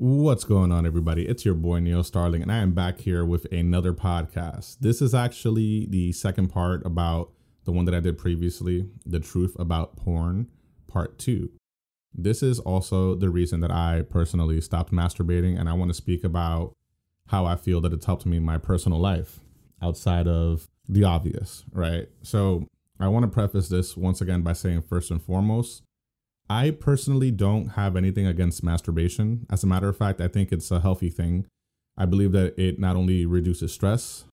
What's going on, everybody? It's your boy Neil Starling, and I am back here with another podcast. This is actually the second part about the one that I did previously, The Truth About Porn, Part 2. This is also the reason that I personally stopped masturbating, and I want to speak about how I feel that it's helped me in my personal life outside of the obvious, right? So I want to preface this once again by saying, first and foremost, I personally don't have anything against masturbation. As a matter of fact, I think it's a healthy thing. I believe that it not only reduces stress,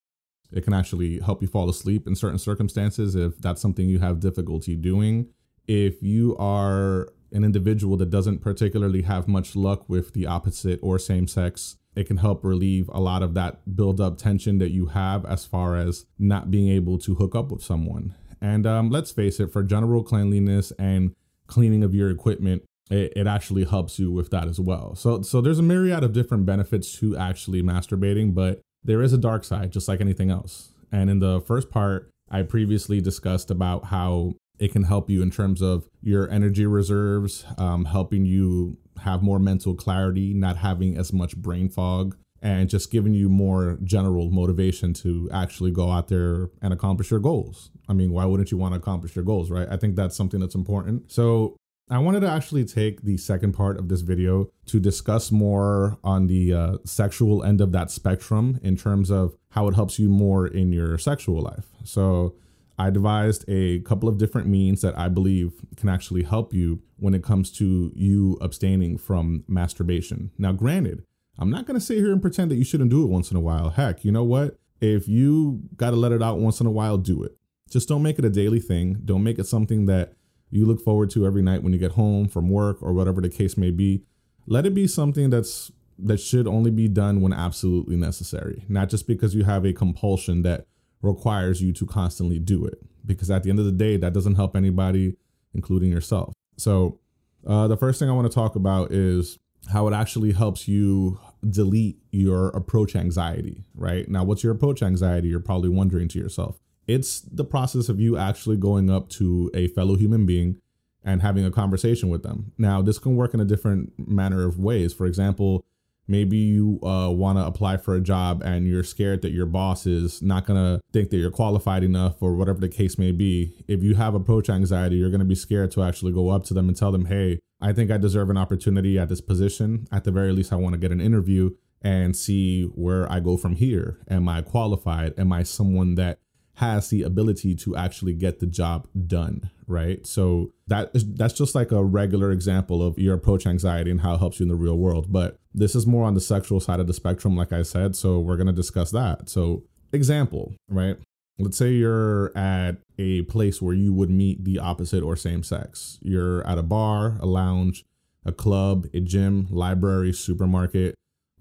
it can actually help you fall asleep in certain circumstances if that's something you have difficulty doing. If you are an individual that doesn't particularly have much luck with the opposite or same sex, it can help relieve a lot of that build up tension that you have as far as not being able to hook up with someone. And um, let's face it, for general cleanliness and cleaning of your equipment, it, it actually helps you with that as well. So so there's a myriad of different benefits to actually masturbating, but there is a dark side, just like anything else. And in the first part, I previously discussed about how it can help you in terms of your energy reserves, um, helping you have more mental clarity, not having as much brain fog, and just giving you more general motivation to actually go out there and accomplish your goals. I mean, why wouldn't you want to accomplish your goals, right? I think that's something that's important. So, I wanted to actually take the second part of this video to discuss more on the uh, sexual end of that spectrum in terms of how it helps you more in your sexual life. So, I devised a couple of different means that I believe can actually help you when it comes to you abstaining from masturbation. Now, granted, I'm not going to sit here and pretend that you shouldn't do it once in a while. Heck, you know what? If you got to let it out once in a while, do it. Just don't make it a daily thing. Don't make it something that you look forward to every night when you get home from work or whatever the case may be. Let it be something that's that should only be done when absolutely necessary, not just because you have a compulsion that requires you to constantly do it. Because at the end of the day, that doesn't help anybody, including yourself. So, uh, the first thing I want to talk about is how it actually helps you delete your approach anxiety, right? Now, what's your approach anxiety? You're probably wondering to yourself. It's the process of you actually going up to a fellow human being and having a conversation with them. Now, this can work in a different manner of ways. For example, maybe you uh, want to apply for a job and you're scared that your boss is not going to think that you're qualified enough or whatever the case may be. If you have approach anxiety, you're going to be scared to actually go up to them and tell them, hey, I think I deserve an opportunity at this position. At the very least, I want to get an interview and see where I go from here. Am I qualified? Am I someone that has the ability to actually get the job done, right? So that is that's just like a regular example of your approach anxiety and how it helps you in the real world. But this is more on the sexual side of the spectrum, like I said. So we're gonna discuss that. So example, right? Let's say you're at a place where you would meet the opposite or same sex. You're at a bar, a lounge, a club, a gym, library, supermarket,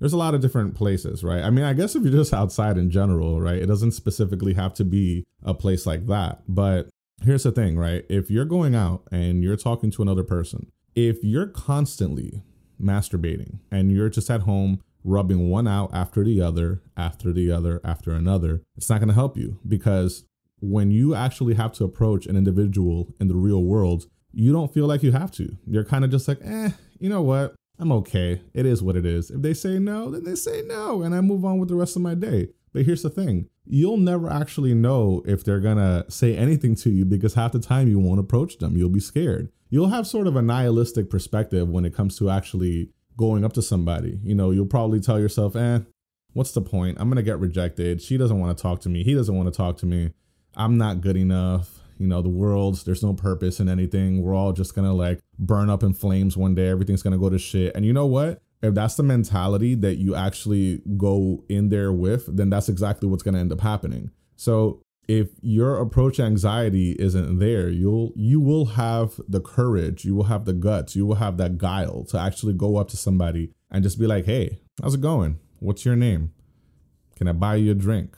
there's a lot of different places, right? I mean, I guess if you're just outside in general, right, it doesn't specifically have to be a place like that. But here's the thing, right? If you're going out and you're talking to another person, if you're constantly masturbating and you're just at home rubbing one out after the other, after the other, after another, it's not going to help you because when you actually have to approach an individual in the real world, you don't feel like you have to. You're kind of just like, eh, you know what? I'm okay. It is what it is. If they say no, then they say no, and I move on with the rest of my day. But here's the thing you'll never actually know if they're gonna say anything to you because half the time you won't approach them. You'll be scared. You'll have sort of a nihilistic perspective when it comes to actually going up to somebody. You know, you'll probably tell yourself, eh, what's the point? I'm gonna get rejected. She doesn't wanna talk to me. He doesn't wanna talk to me. I'm not good enough you know the world's there's no purpose in anything. We're all just gonna like burn up in flames one day. Everything's gonna go to shit. And you know what? If that's the mentality that you actually go in there with then that's exactly what's gonna end up happening. So if your approach anxiety isn't there you'll you will have the courage you will have the guts you will have that guile to actually go up to somebody and just be like hey how's it going? What's your name? Can i buy you a drink?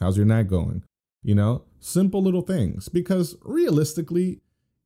How's your night going you know simple little things because realistically,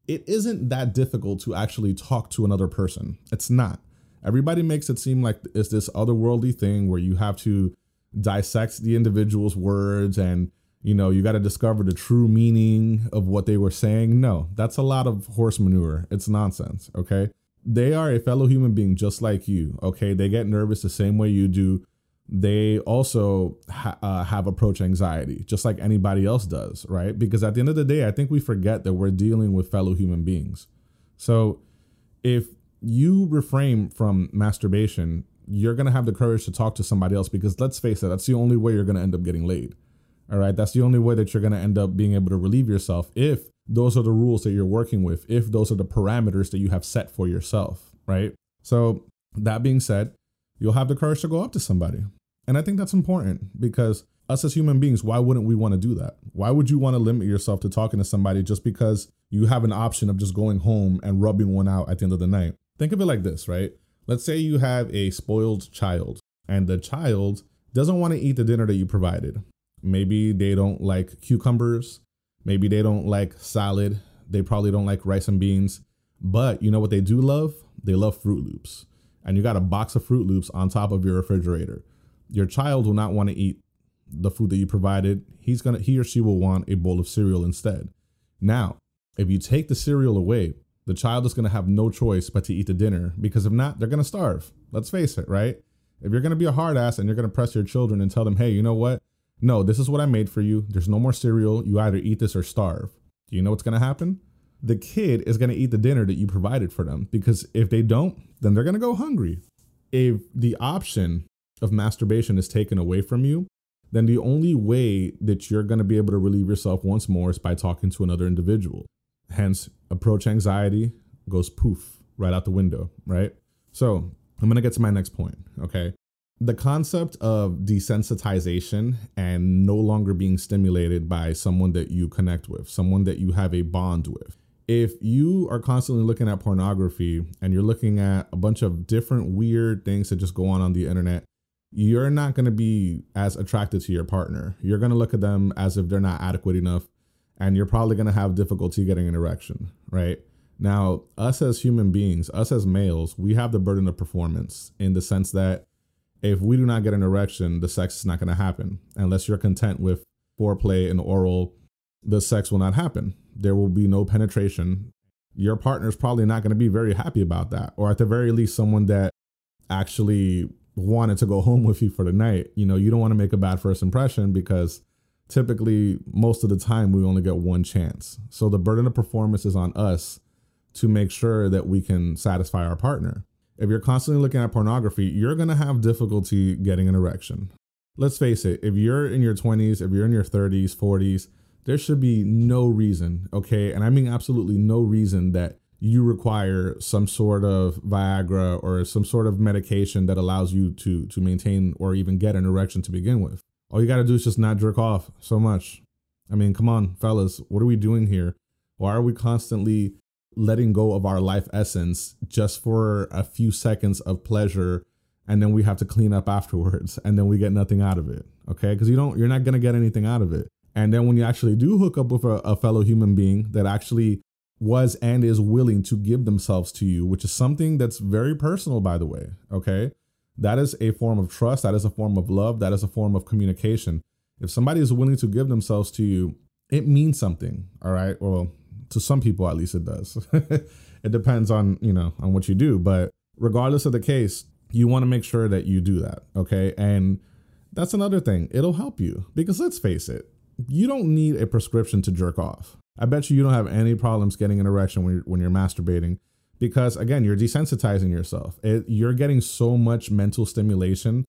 it isn't that difficult to actually talk to another person. It's not. Everybody makes it seem like it's this otherworldly thing where you have to dissect the individual's words and you know you got to discover the true meaning of what they were saying. No, that's a lot of horse manure. It's nonsense, okay? They are a fellow human being just like you. Okay. They get nervous the same way you do. They also ha- uh, have approach anxiety, just like anybody else does, right? Because at the end of the day, I think we forget that we're dealing with fellow human beings. So if you refrain from masturbation, you're going to have the courage to talk to somebody else because let's face it, that's the only way you're going to end up getting laid. All right. That's the only way that you're going to end up being able to relieve yourself if those are the rules that you're working with, if those are the parameters that you have set for yourself. Right. So, that being said, you'll have the courage to go up to somebody. And I think that's important because us as human beings, why wouldn't we want to do that? Why would you want to limit yourself to talking to somebody just because you have an option of just going home and rubbing one out at the end of the night? Think of it like this, right? Let's say you have a spoiled child and the child doesn't want to eat the dinner that you provided. Maybe they don't like cucumbers. Maybe they don't like salad. They probably don't like rice and beans. But you know what they do love? They love Froot Loops. And you got a box of Froot Loops on top of your refrigerator. Your child will not want to eat the food that you provided. He's to he or she will want a bowl of cereal instead. Now, if you take the cereal away, the child is to have no choice but to eat the dinner because if not, they're to starve. Let's face it, right? If you're to be a hard ass and you're to press your children and tell them, hey, you know what? No, this is what I made for you. There's no more cereal. You either eat this or starve. Do you know what's to happen? The kid is going to eat the dinner that you provided for them because if they don't, then they're going to go hungry. If the option of masturbation is taken away from you, then the only way that you're going to be able to relieve yourself once more is by talking to another individual. Hence, approach anxiety goes poof right out the window, right? So I'm going to get to my next point, okay? The concept of desensitization and no longer being stimulated by someone that you connect with, someone that you have a bond with. If you are constantly looking at pornography and you're looking at a bunch of different weird things that just go on on the internet, you're not going to be as attracted to your partner. You're going to look at them as if they're not adequate enough and you're probably going to have difficulty getting an erection, right? Now, us as human beings, us as males, we have the burden of performance in the sense that if we do not get an erection, the sex is not going to happen. Unless you're content with foreplay and oral, the sex will not happen. There will be no penetration. Your partner's probably not going to be very happy about that, or at the very least, someone that actually wanted to go home with you for the night. You know, you don't want to make a bad first impression because typically most of the time we only get one chance. So the burden of performance is on us to make sure that we can satisfy our partner. If you're constantly looking at pornography, you're going to have difficulty getting an erection. Let's face it, if you're in your 20s, if you're in your 30s, 40s, there should be no reason, okay? And I mean absolutely no reason that you require some sort of Viagra or some sort of medication that allows you to to maintain or even get an erection to begin with. All you got to do is just not jerk off so much. I mean, come on, fellas, what are we doing here? Why are we constantly letting go of our life essence just for a few seconds of pleasure and then we have to clean up afterwards and then we get nothing out of it? Okay? Because you don't you're not going to get anything out of it. And then when you actually do hook up with a, a fellow human being that actually was and is willing to give themselves to you, which is something that's very personal, by the way. Okay. That is a form of trust. That is a form of love. That is a form of communication. If somebody is willing to give themselves to you, it means something. All right. Well, to some people, at least it does. it depends on, you know, on what you do. But regardless of the case, you want to make sure that you do that. Okay. And that's another thing. It'll help you because let's face it, you don't need a prescription to jerk off. I bet you you don't have any problems getting an erection when you're, when you're masturbating because again you're desensitizing yourself. It, you're getting so much mental stimulation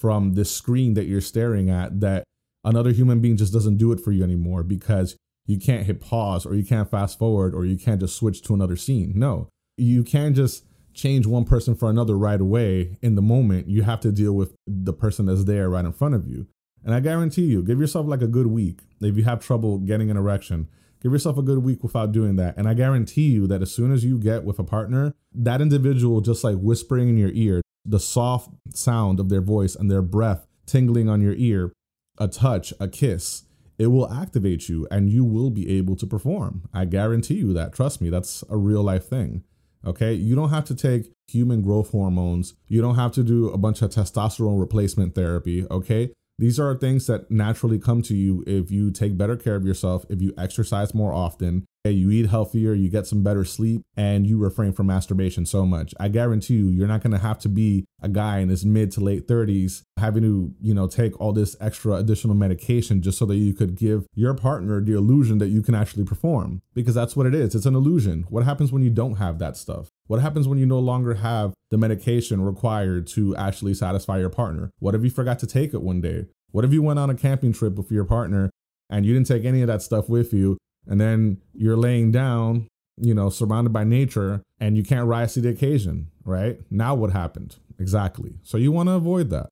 from the screen that you're staring at that another human being just doesn't do it for you anymore because you can't hit pause or you can't fast forward or you can't just switch to another scene. No you can't just change one person for another right away in the moment. You have to deal with the person that's there right in front of you and i guarantee you give yourself like a good week if you have trouble getting an erection Give yourself a good week without doing that. And I guarantee you that as soon as you get with a partner, that individual just like whispering in your ear, the soft sound of their voice and their breath tingling on your ear, a touch, a kiss, it will activate you and you will be able to perform. I guarantee you that. Trust me, that's a real life thing. Okay. You don't have to take human growth hormones. You don't have to do a bunch of testosterone replacement therapy. Okay. These are things that naturally come to you if you take better care of yourself, if you exercise more often, you eat healthier, you get some better sleep, and you refrain from masturbation so much. I guarantee you, you're not to have to be a guy in his mid to late 30s having to, you know, take all this extra additional medication just so that you could give your partner the illusion that you can actually perform. Because that's what it is. It's an illusion. What happens when you don't have that stuff? What happens when you no longer have the medication required to actually satisfy your partner? What if you forgot to take it one day? What if you went on a camping trip with your partner and you didn't take any of that stuff with you and then you're laying down, you know, surrounded by nature and you can't rise to the occasion, right? Now what happened? Exactly. So you want to avoid that.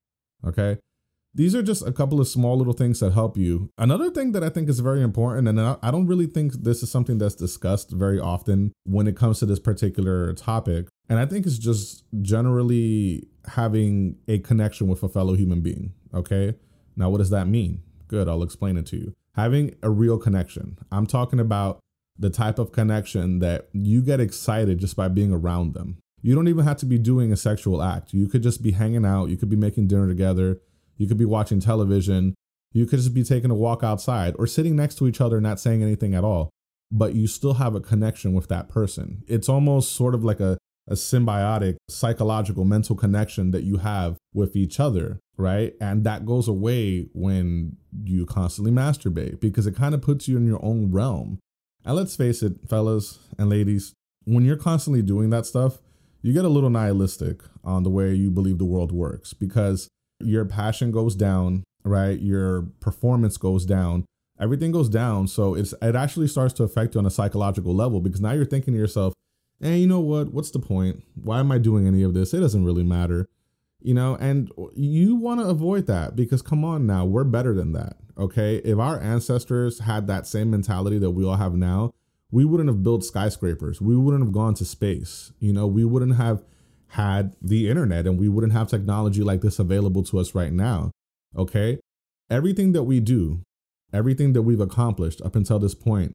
Okay. These are just a couple of small little things that help you. Another thing that I think is very important, and I don't really think this is something that's discussed very often when it comes to this particular topic, and I think it's just generally having a connection with a fellow human being. Okay. Now, what does that mean? Good. I'll explain it to you having a real connection. I'm talking about the type of connection that you get excited just by being around them. You don't even have to be doing a sexual act. You could just be hanging out. You could be making dinner together. You could be watching television. You could just be taking a walk outside or sitting next to each other, not saying anything at all. But you still have a connection with that person. It's almost sort of like a, a symbiotic psychological mental connection that you have with each other right? And that goes away when you constantly masturbate because it kind of puts you in your own realm. And let's face it, fellas and ladies, when you're constantly doing that stuff, you get a little nihilistic on the way you believe the world works because your passion goes down, right? Your performance goes down. Everything goes down. So it's it actually starts to affect you on a psychological level because now you're thinking to yourself, hey, you know what? What's the point? Why am I doing any of this? It doesn't really matter you know and you want to avoid that because come on now we're better than that okay if our ancestors had that same mentality that we all have now we wouldn't have built skyscrapers we wouldn't have gone to space you know we wouldn't have had the internet and we wouldn't have technology like this available to us right now okay? Everything that we do everything that we've accomplished up until this point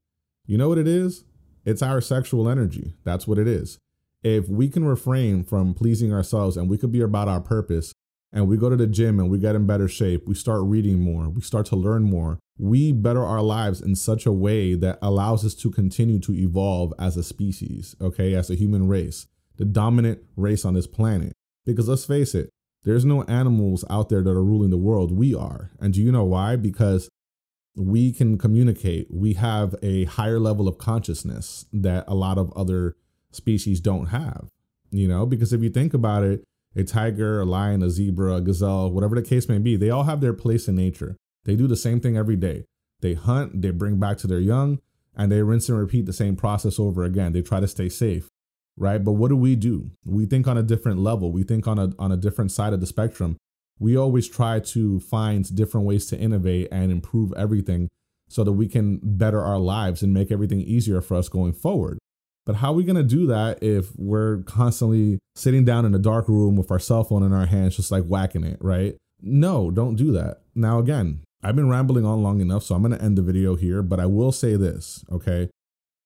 you know what it is? It's our sexual energy. That's what it is. If we can refrain from pleasing ourselves and we could be about our purpose and we go to the gym and we get in better shape, we start reading more, we start to learn more, we better our lives in such a way that allows us to continue to evolve as a species, okay, as a human race, the dominant race on this planet. Because let's face it, there's no animals out there that are ruling the world. We are. And do you know why? Because we can communicate. We have a higher level of consciousness that a lot of other species don't have, you know, because if you think about it, a tiger, a lion, a zebra, a gazelle, whatever the case may be, they all have their place in nature. They do the same thing every day. They hunt, they bring back to their young, and they rinse and repeat the same process over again. They try to stay safe, right? But what do we do? We think on a different level. We think on a on a different side of the spectrum. We always try to find different ways to innovate and improve everything so that we can better our lives and make everything easier for us going forward. But how are we going to do that if we're constantly sitting down in a dark room with our cell phone in our hands, just like whacking it, right? No, don't do that. Now, again, I've been rambling on long enough, so I'm going to end the video here, but I will say this, okay?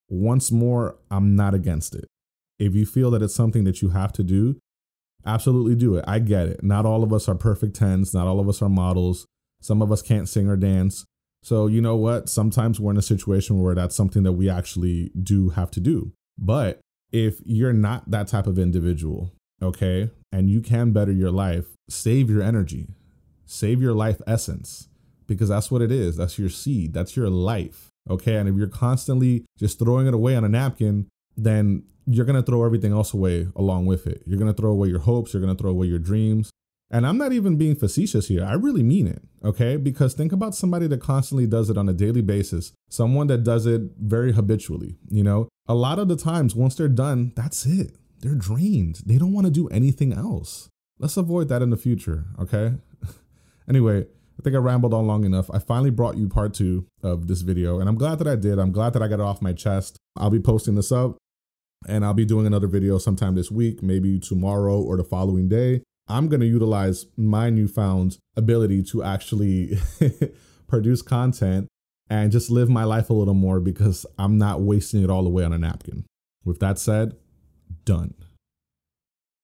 Once more, I'm not against it. If you feel that it's something that you have to do, absolutely do it. I get it. Not all of us are perfect tens, not all of us are models. Some of us can't sing or dance. So, you know what? Sometimes we're in a situation where that's something that we actually do have to do. But if you're not that type of individual, okay, and you can better your life, save your energy, save your life essence, because that's what it is. That's your seed, that's your life, okay? And if you're constantly just throwing it away on a napkin, then you're gonna throw everything else away along with it. You're gonna throw away your hopes, you're gonna throw away your dreams, and I'm not even being facetious here. I really mean it. Okay. Because think about somebody that constantly does it on a daily basis, someone that does it very habitually. You know, a lot of the times once they're done, that's it. They're drained. They don't want to do anything else. Let's avoid that in the future. Okay. anyway, I think I rambled on long enough. I finally brought you part two of this video, and I'm glad that I did. I'm glad that I got it off my chest. I'll be posting this up and I'll be doing another video sometime this week, maybe tomorrow or the following day. I'm going to utilize my newfound ability to actually produce content and just live my life a little more because I'm not wasting it all away on a napkin. With that said, done.